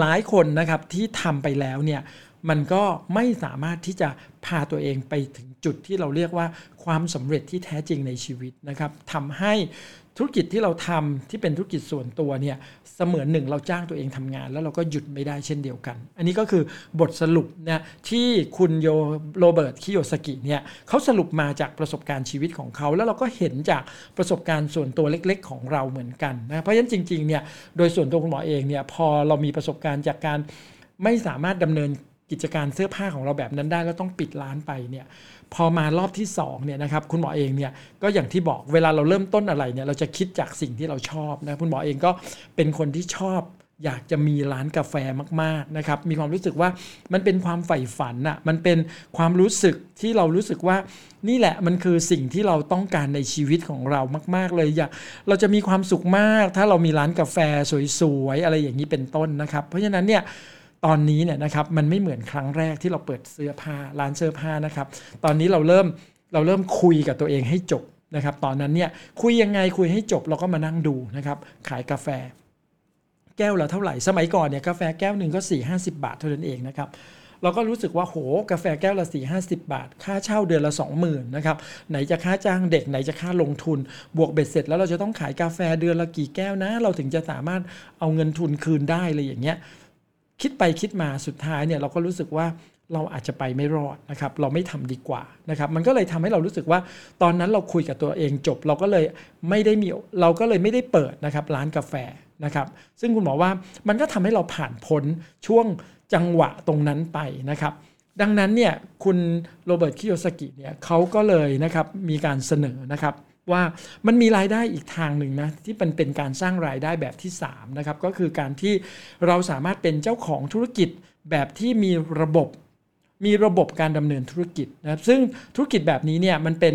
หลายคนนะครับที่ทำไปแล้วเนี่ย มันก็ไม่สามารถที่จะพาตัวเองไปถึงจุดที่เราเรียกว่าความสำเร็จที่แท้จริงในชีวิตนะครับทำให้ธุรกิจที่เราทำที่เป็นธุรกิจส่วนตัวเนี่ยเสมือนหนึ่งเราจ้างตัวเองทำงาน แล้วเราก็หยุดไม่ได้เช่นเดียวกัน อันนี้ก็คือบทสรุปนี่ยที่คุณโยโรเบิร์ตคิโยสกิเนี่ยเขาสรุปมาจากประสบการณ์ชีวิตของเขา แล้วเราก็เห็นจากประสบการณ์ส่วนตัวเล็ก ๆ ของเราเหมือนกันนะเพราะฉะนั้นจริงๆเนี่ยโดยส่วนตัวคุณหมอเองเนี่ยพอเรามีประสบการณ์จากการไม่สามารถดำเนิน กิจการเสื้อผ้าของเราแบบนั้นได้แล้วต้องปิดร้านไปเนี่ยพอมารอบที่2เนี่ยนะครับคุณหมอเองเนี่ยก็อย่างที่บอกเวลาเราเริ่มต้นอะไรเนี่ยเราจะคิดจากสิ่งที่เราชอบนะคุณหมอเองก็เป็นคนที่ชอบอยากจะมีร้านกาแฟมากๆนะครับ มีความรู้สึกว่ามันเป็นความใฝ่ฝันอะมันเป็นความรู้สึกที่เรารู้สึกว่านี่แหละมันคือสิ่งที่เราต้องการในชีวิตของเรามาก ๆ เลยอยากเราจะมีความสุขมาก ถ้าเรามีร้านกาแฟสวยๆอะไรอย่างนี้เป็นต้นนะครับ เพราะฉะนั้นเนี่ย ตอนนี้เนี่ยนะครับมันไม่เหมือนครั้งแรกที่เราเปิดเสื้อผ้าร้านเสื้อผ้านะครับตอนนี้เราเริ่มเราเริ่มคุยกับตัวเองให้จบนะครับตอนนั้นเนี่ยคุยยังไงคุยให้จบเราก็มานั่งดูนะครับขายกาแฟ แก้วละเท่าไหร่สมัยก่อนเนี่ยกาแฟแก้วหนึ่งก็4ี่ห้าสิบาทเท่านั้นเองนะครับเราก็รู้สึกว่าโหกาแฟแก้วละ4ี่ห้าสิบาท ค่าเช่าเดือนละ 20,000นะครับไหนจะค่าจ้างเด็กไหนจะค่าลงทุน บวกเบ็ดเสร็จแล้วเราจะต้องขายกาแฟเดือนละกี่แก้วนะ เราถึงจะสามารถเอาเงินทุนคืนได้เลยอย่างเงี้ย คิดไปคิดมาสุดท้ายเนี่ยเราก็รู้สึกว่าเราอาจจะไปไม่รอดนะครับ เราไม่ทำดีกว่านะครับ มันก็เลยทำให้เรารู้สึกว่า ตอนนั้นเราคุยกับตัวเองจบ เราก็เลยไม่ได้มีเราก็เลยไม่ได้เปิดนะครับร้านกาแฟนะครับ ซึ่งคุณหมอว่ามันก็ทำให้เราผ่านพ้นช่วงจังหวะตรงนั้นไปนะครับ ดังนั้นเนี่ยคุณโรเบิร์ตคิโยสกิเนี่ยเขาก็เลยนะครับมีการเสนอนะครับ ว่ามันมีรายได้อีกทางหนึ่งนะที่เป็นเป็นการสร้างรายได้แบบที่3นะครับก็คือการที่เราสามารถเป็นเจ้าของธุรกิจแบบที่มีระบบมีระบบการดำเนินธุรกิจนะครับซึ่งธุรกิจแบบนี้เนี่ยมันเป็น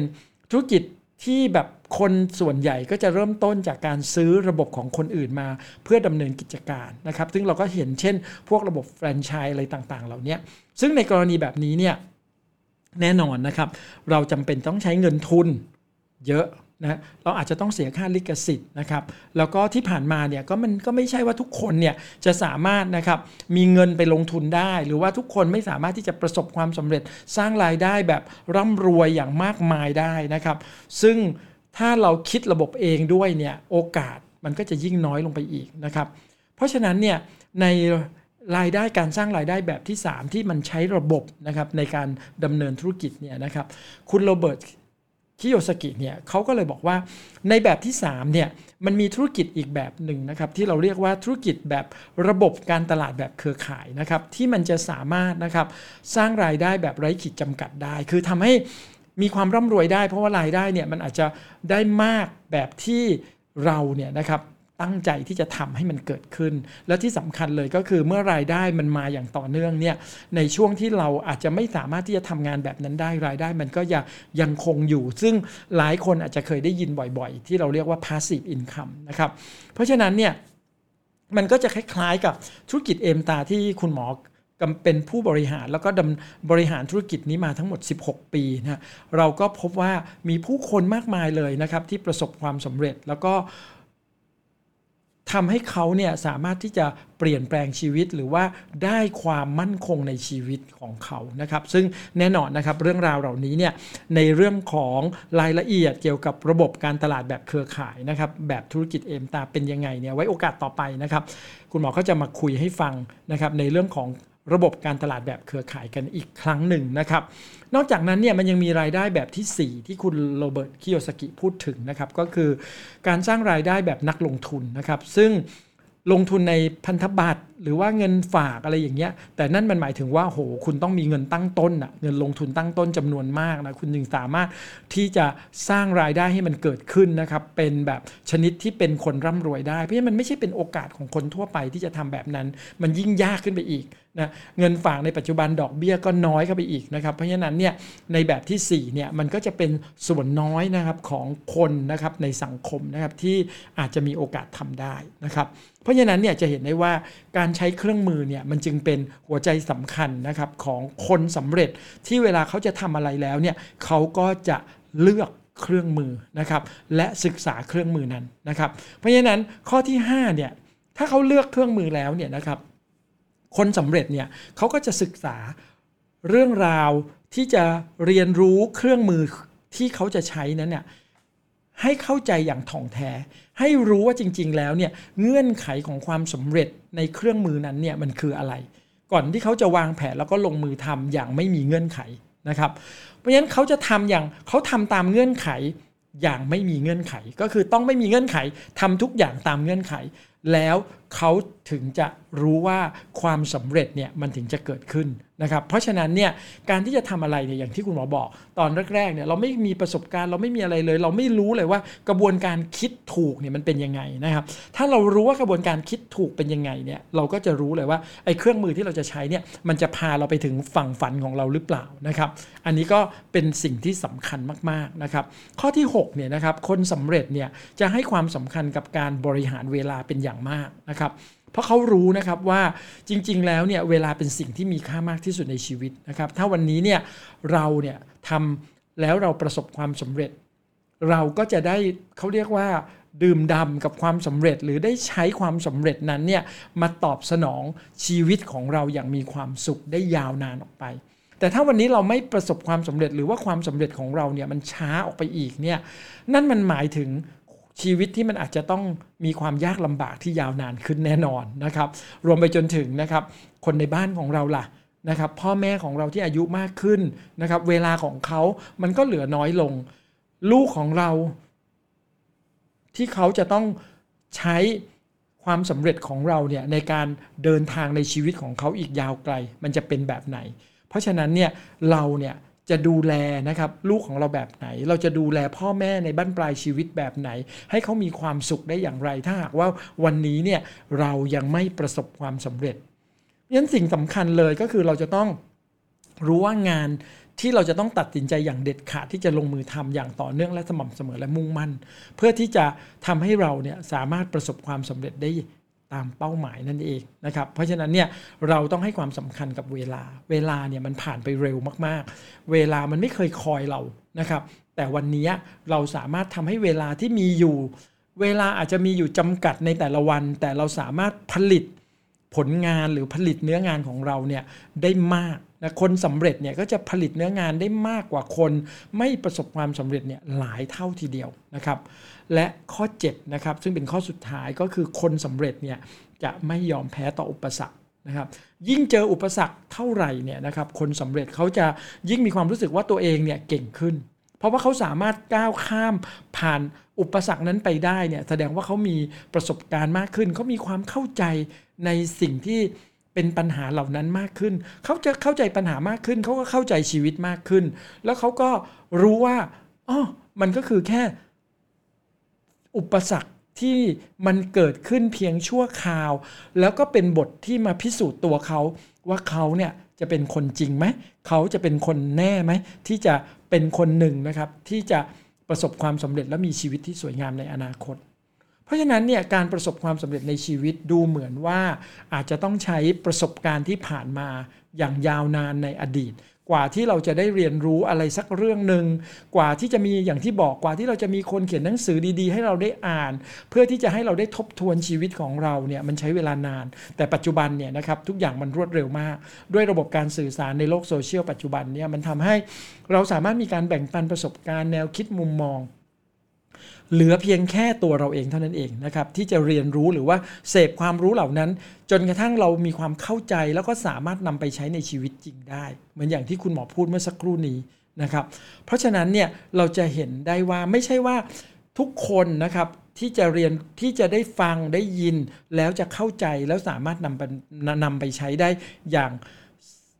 ธุรกิจที่แบบคนส่วนใหญ่ก็จะเริ่มต้นจากการซื้อระบบของคนอื่นมา เพื่อดำเนินกิจการนะครับ ซึ่งเราก็เห็นเช่น พวกระบบแฟรนไชส์อะไรต่างๆ เหล่านี้ซึ่งในกรณีแบบนี้เนี่ยแน่นอนนะครับ เราจำเป็นต้องใช้เงินทุน เยอะนะเราอาจจะต้องเสียค่าลิขสิทธิ์นะครับแล้วก็ที่ผ่านมาเนี่ยก็มันก็ไม่ใช่ว่าทุกคนเนี่ยจะสามารถนะครับมีเงินไปลงทุนได้ หรือว่าทุกคนไม่สามารถที่จะประสบความสำเร็จสร้างรายได้แบบร่ำรวยอย่างมากมายได้นะครับ ซึ่งถ้าเราคิดระบบเองด้วยเนี่ยโอกาสมันก็จะยิ่งน้อยลงไปอีกนะครับ เพราะฉะนั้นเนี่ยในรายได้การสร้างรายได้แบบที่ 3 ที่มันใช้ระบบนะครับในการดำเนินธุรกิจเนี่ยนะครับคุณโรเบิร์ต คิโยสกิเนี่ยเขาก็เลยบอกว่าในแบบที่3เนี่ยมันมีธุรกิจอีกแบบหนึ่งนะครับที่เราเรียกว่าธุรกิจแบบระบบการตลาดแบบเครือข่ายนะครับที่มันจะสามารถนะครับสร้างรายได้แบบไร้ขีดจำกัดได้ คือทำให้มีความร่ำรวยได้ เพราะว่ารายได้เนี่ยมันอาจจะได้มากแบบที่เราเนี่ยนะครับ ตั้งใจที่จะทำให้มันเกิดขึ้น และที่สำคัญเลยก็คือเมื่อรายได้มันมาอย่างต่อเนื่องเนี่ยในช่วงที่เราอาจจะไม่สามารถที่จะทำงานแบบนั้นได้รายได้ มันก็ยังยังคงอยู่ ซึ่งหลายคนอาจจะเคยได้ยินบ่อยๆ ที่เราเรียกว่า passive income นะครับเพราะฉะนั้นเนี่ยมันก็จะคล้ายๆกับธุรกิจเอมตาที่คุณหมอเป็นผู้บริหารแล้วก็ดำบริหารธุรกิจนี้มาทั้งหมด 16 ปีนะเราก็พบว่ามีผู้คนมากมายเลยนะครับที่ประสบความสำเร็จแล้วก็ ทำให้เขาเนี่ยสามารถที่จะเปลี่ยนแปลงชีวิตหรือว่าได้ความมั่นคงในชีวิตของเขานะครับ ซึ่งแน่นอนนะครับเรื่องราวเหล่านี้เนี่ยในเรื่องของรายละเอียดเกี่ยวกับระบบการตลาดแบบเครือข่ายนะครับแบบธุรกิจเอ็มตาเป็นยังไงเนี่ยไว้โอกาสต่อไปนะครับ คุณหมอก็จะมาคุยให้ฟังนะครับในเรื่องของ ระบบการตลาดแบบเครือข่ายกันอีกครั้งหนึ่งนะครับ นอกจากนั้นเนี่ยมันยังมีรายได้แบบที่ 4 ที่คุณโรเบิร์ตคิโยสกิพูดถึงนะครับ ก็คือการสร้างรายได้แบบนักลงทุนนะครับ ซึ่งลงทุนในพันธบัตรหรือว่าเงินฝากอะไรอย่างเงี้ย แต่นั่นมันหมายถึงว่าโหคุณต้องมีเงินตั้งต้นอะเงินลงทุนตั้งต้นจำนวนมากนะคุณจึงสามารถที่จะสร้างรายได้ให้มันเกิดขึ้นนะครับเป็นแบบชนิดที่เป็นคนร่ำรวยได้ เพราะฉะนั้นมันไม่ใช่เป็นโอกาสของคนทั่วไปที่จะทำแบบนั้น มันยิ่งยากขึ้นไปอีก นะเงินฝากในปัจจุบันดอกเบี้ยก็น้อยเข้าไปอีกนะครับ เพราะฉะนั้นเนี่ยในแบบที่4เนี่ยมันก็จะเป็นส่วนน้อยนะครับของคนนะครับในสังคมนะครับที่อาจจะมีโอกาสทำได้นะครับ เพราะฉะนั้นเนี่ยจะเห็นได้ว่าการใช้เครื่องมือเนี่ยมันจึงเป็นหัวใจสำคัญนะครับของคนสำเร็จที่เวลาเขาจะทำอะไรแล้วเนี่ยเขาก็จะเลือกเครื่องมือนะครับและศึกษาเครื่องมือนั้นนะครับ เพราะฉะนั้นข้อที่5เนี่ยถ้าเขาเลือกเครื่องมือแล้วเนี่ยนะครับ คนสำเร็จเนี่ยเขาก็จะศึกษาเรื่องราวที่จะเรียนรู้เครื่องมือที่เขาจะใช้นั้นเนี่ยให้เข้าใจอย่างถ่องแท้ ให้รู้ว่าจริง ๆ แล้วเนี่ยเงื่อนไขของความสำเร็จในเครื่องมือนั้นเนี่ยมันคืออะไร ก่อนที่เขาจะวางแผนแล้วก็ลงมือทำอย่างไม่มีเงื่อนไขนะครับ เพราะฉะนั้นเขาจะทำอย่างเขาทำตามเงื่อนไขอย่างไม่มีเงื่อนไข ก็คือต้องไม่มีเงื่อนไขทำทุกอย่างตามเงื่อนไข แล้วเขาถึงจะรู้ว่าความสำเร็จเนี่ยมันถึงจะเกิดขึ้นนะครับเพราะฉะนั้นเนี่ยการที่จะทำอะไรเนี่ยอย่างที่คุณหมอบอก ตอนแรกๆเนี่ยเราไม่มีประสบการณ์เราไม่มีอะไรเลย เราไม่รู้เลยว่ากระบวนการคิดถูกเนี่ยมันเป็นยังไงนะครับถ้าเรารู้ว่ากระบวนการคิดถูกเป็นยังไงเนี่ยเราก็จะรู้เลยว่าไอ้เครื่องมือที่เราจะใช้เนี่ยมันจะพาเราไปถึงฝั่งฝันของเราหรือเปล่านะครับอันนี้ก็เป็นสิ่งที่สำคัญมากๆนะครับข้อที่6เนี่ยนะครับคนสำเร็จเนี่ยจะให้ความสำคัญกับการบริหารเวลาเป็นอย่างมากนะครับ เพราะเขารู้นะครับว่าจริง ๆ แล้วเนี่ยเวลาเป็นสิ่งที่มีค่ามากที่สุดในชีวิตนะครับ ถ้าวันนี้เนี่ยเราเนี่ยทำแล้วเราประสบความสำเร็จ เราก็จะได้เขาเรียกว่าดื่มดำกับความสำเร็จหรือได้ใช้ความสำเร็จนั้นเนี่ยมาตอบสนองชีวิตของเราอย่างมีความสุขได้ยาวนานออกไป แต่ถ้าวันนี้เราไม่ประสบความสำเร็จหรือว่าความสำเร็จของเราเนี่ยมันช้าออกไปอีกเนี่ยนั่นมันหมายถึง ชีวิตที่มันอาจจะต้องมีความยากลำบากที่ยาวนานขึ้นแน่นอนนะครับ รวมไปจนถึงนะครับคนในบ้านของเราล่ะนะครับพ่อแม่ของเราที่อายุมากขึ้นนะครับเวลาของเขามันก็เหลือน้อยลง ลูกของเรา ที่เขาจะต้องใช้ความสำเร็จของเราเนี่ยในการเดินทางในชีวิตของเขาอีกยาวไกล มันจะเป็นแบบไหน เพราะฉะนั้นเนี่ยเราเนี่ย จะดูแลนะครับลูกของเราแบบไหน เราจะดูแลพ่อแม่ในบ้านปลายชีวิตแบบไหน ให้เขามีความสุขได้อย่างไร ถ้าหากว่าวันนี้เนี่ยเรายังไม่ประสบความสำเร็จยันสิ่งสำคัญเลยก็คือเราจะต้องรู้ว่างานที่เราจะต้องตัดสินใจอย่างเด็ดขาดที่จะลงมือทำอย่างต่อเนื่องและสม่ำเสมอและมุ่งมั่น เพื่อที่จะทำให้เราเนี่ยสามารถประสบความสำเร็จได้ ตามเป้าหมายนั่นเองนะครับเพราะฉะนั้นเนี่ยเราต้องให้ความสำคัญกับเวลา เวลาเนี่ยมันผ่านไปเร็วมากๆ เวลามันไม่เคยคอยเรานะครับแต่วันนี้เราสามารถทำให้เวลาที่มีอยู่ เวลาอาจจะมีอยู่จำกัดในแต่ละวัน แต่เราสามารถผลิตผลงานหรือผลิตเนื้องานของเราเนี่ยได้มาก นะคนสำเร็จเนี่ยก็จะผลิตเนื้องานได้มากกว่าคนไม่ประสบความสำเร็จเนี่ยหลายเท่าทีเดียวนะครับ และข้อ7นะครับซึ่งเป็นข้อสุดท้ายก็คือคนสำเร็จเนี่ยจะไม่ยอมแพ้ต่ออุปสรรคนะครับยิ่งเจออุปสรรคเท่าไหร่เนี่ยนะครับคนสำเร็จเขาจะยิ่งมีความรู้สึกว่าตัวเองเนี่ยเก่งขึ้น เพราะว่าเขาสามารถก้าวข้ามผ่านอุปสรรคนั้นไปได้เนี่ยแสดงว่าเขามีประสบการณ์มากขึ้นเขามีความเข้าใจในสิ่งที่ เป็นปัญหาเหล่านั้นมากขึ้น เขาจะเข้าใจปัญหามากขึ้น เขาก็เข้าใจชีวิตมากขึ้น แล้วเขาก็รู้ว่าอ๋อมันก็คือแค่ อุปสรรคที่มันเกิดขึ้นเพียงชั่วคราว แล้วก็เป็นบทที่มาพิสูจน์ตัวเขาว่าเขาเนี่ยจะเป็นคนจริงไหม เขาจะเป็นคนแน่ไหม ที่จะเป็นคนหนึ่งนะครับ ที่จะประสบความสำเร็จและมีชีวิตที่สวยงามในอนาคต ราะฉะนั้นเนี่ยการประสบความสำเร็จในชีวิตดูเหมือนว่าอาจจะต้องใช้ประสบการณ์ที่ผ่านมาอย่างยาวนานในอดีต กว่าที่เราจะได้เรียนรู้อะไรสักเรื่องหนึ่งกว่าที่จะมีอย่างที่บอกกว่าที่เราจะมีคนเขียนหนังสือดีๆ ให้เราได้อ่าน เพื่อที่จะให้เราได้ทบทวนชีวิตของเราเนี่ยมันใช้เวลานาน แต่ปัจจุบันเนี่ยนะครับทุกอย่างมันรวดเร็วมาก ด้วยระบบการสื่อสารในโลกโซเชียลปัจจุบันเนี่ยมันทำให้เราสามารถมีการแบ่งปันประสบการณ์แนวคิดมุมมอง เหลือเพียงแค่ตัวเราเองเท่านั้นเองนะครับที่จะเรียนรู้หรือว่าเสพความรู้เหล่านั้น จนกระทั่งเรามีความเข้าใจแล้วก็สามารถนำไปใช้ในชีวิตจริงได้ เหมือนอย่างที่คุณหมอพูดเมื่อสักครู่นี้นะครับ เพราะฉะนั้นเนี่ยเราจะเห็นได้ว่าไม่ใช่ว่าทุกคนนะครับที่จะเรียนที่จะได้ฟังได้ยิน แล้วจะเข้าใจแล้วสามารถนำไปนำไปใช้ได้อย่าง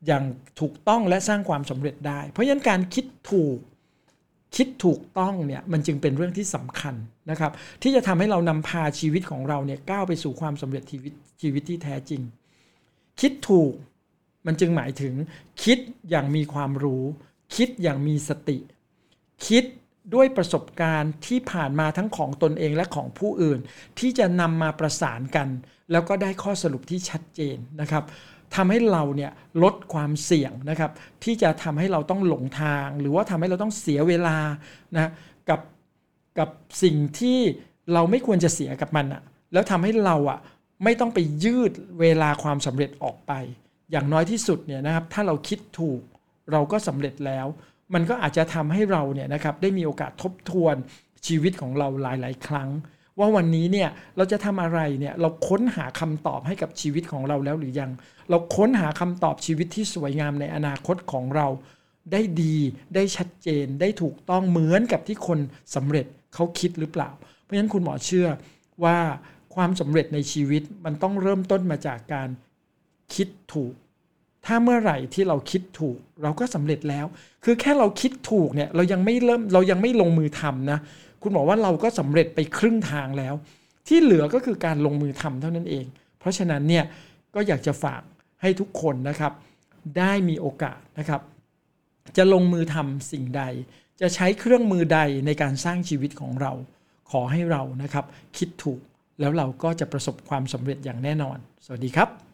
อย่างถูกต้องและสร้างความสำเร็จได้ เพราะฉะนั้นการคิดถูก คิดถูกต้องเนี่ยมันจึงเป็นเรื่องที่สำคัญนะครับ ที่จะทำให้เรานำพาชีวิตของเราเนี่ยก้าวไปสู่ความสำเร็จชีวิตชีวิตที่แท้จริง คิดถูกมันจึงหมายถึง คิดอย่างมีความรู้ คิดอย่างมีสติ คิดด้วยประสบการณ์ที่ผ่านมาทั้งของตนเองและของผู้อื่น ที่จะนำมาประสานกัน แล้วก็ได้ข้อสรุปที่ชัดเจนนะครับ ทำให้เราเนี่ยลดความเสี่ยงนะครับที่จะทำให้เราต้องหลงทาง หรือว่าทำให้เราต้องเสียเวลานะกับกับสิ่งที่เราไม่ควรจะเสียกับมันอะแล้วทำให้เราอะไม่ต้องไปยืดเวลาความสำเร็จออกไป อย่างน้อยที่สุดเนี่ยนะครับถ้าเราคิดถูกเราก็สำเร็จแล้ว มันก็อาจจะทำให้เราเนี่ยนะครับได้มีโอกาสทบทวนชีวิตของเราหลาย ๆ ครั้ง ว่าวันนี้เนี่ยเราจะทำอะไรเนี่ยเราค้นหาคำตอบให้กับชีวิตของเราแล้วหรือยัง เราค้นหาคำตอบชีวิตที่สวยงามในอนาคตของเรา ได้ดีได้ชัดเจนได้ถูกต้องเหมือนกับที่คนสำเร็จเขาคิดหรือเปล่า เพราะฉะนั้นคุณหมอเชื่อว่าความสำเร็จในชีวิตมันต้องเริ่มต้นมาจากการคิดถูก ถ้าเมื่อไหร่ที่เราคิดถูก เราก็สำเร็จแล้ว คือแค่เราคิดถูกเนี่ยเรายังไม่เริ่มเรายังไม่ลงมือทำนะ คุณบอกว่าเราก็สำเร็จไปครึ่งทางแล้ว ที่เหลือก็คือการลงมือทำเท่านั้นเอง เพราะฉะนั้นเนี่ยก็อยากจะฝากให้ทุกคนนะครับ ได้มีโอกาสนะครับ จะลงมือทำสิ่งใด จะใช้เครื่องมือใดในการสร้างชีวิตของเรา ขอให้เรานะครับ คิดถูกแล้วเราก็จะประสบความสำเร็จอย่างแน่นอน สวัสดีครับ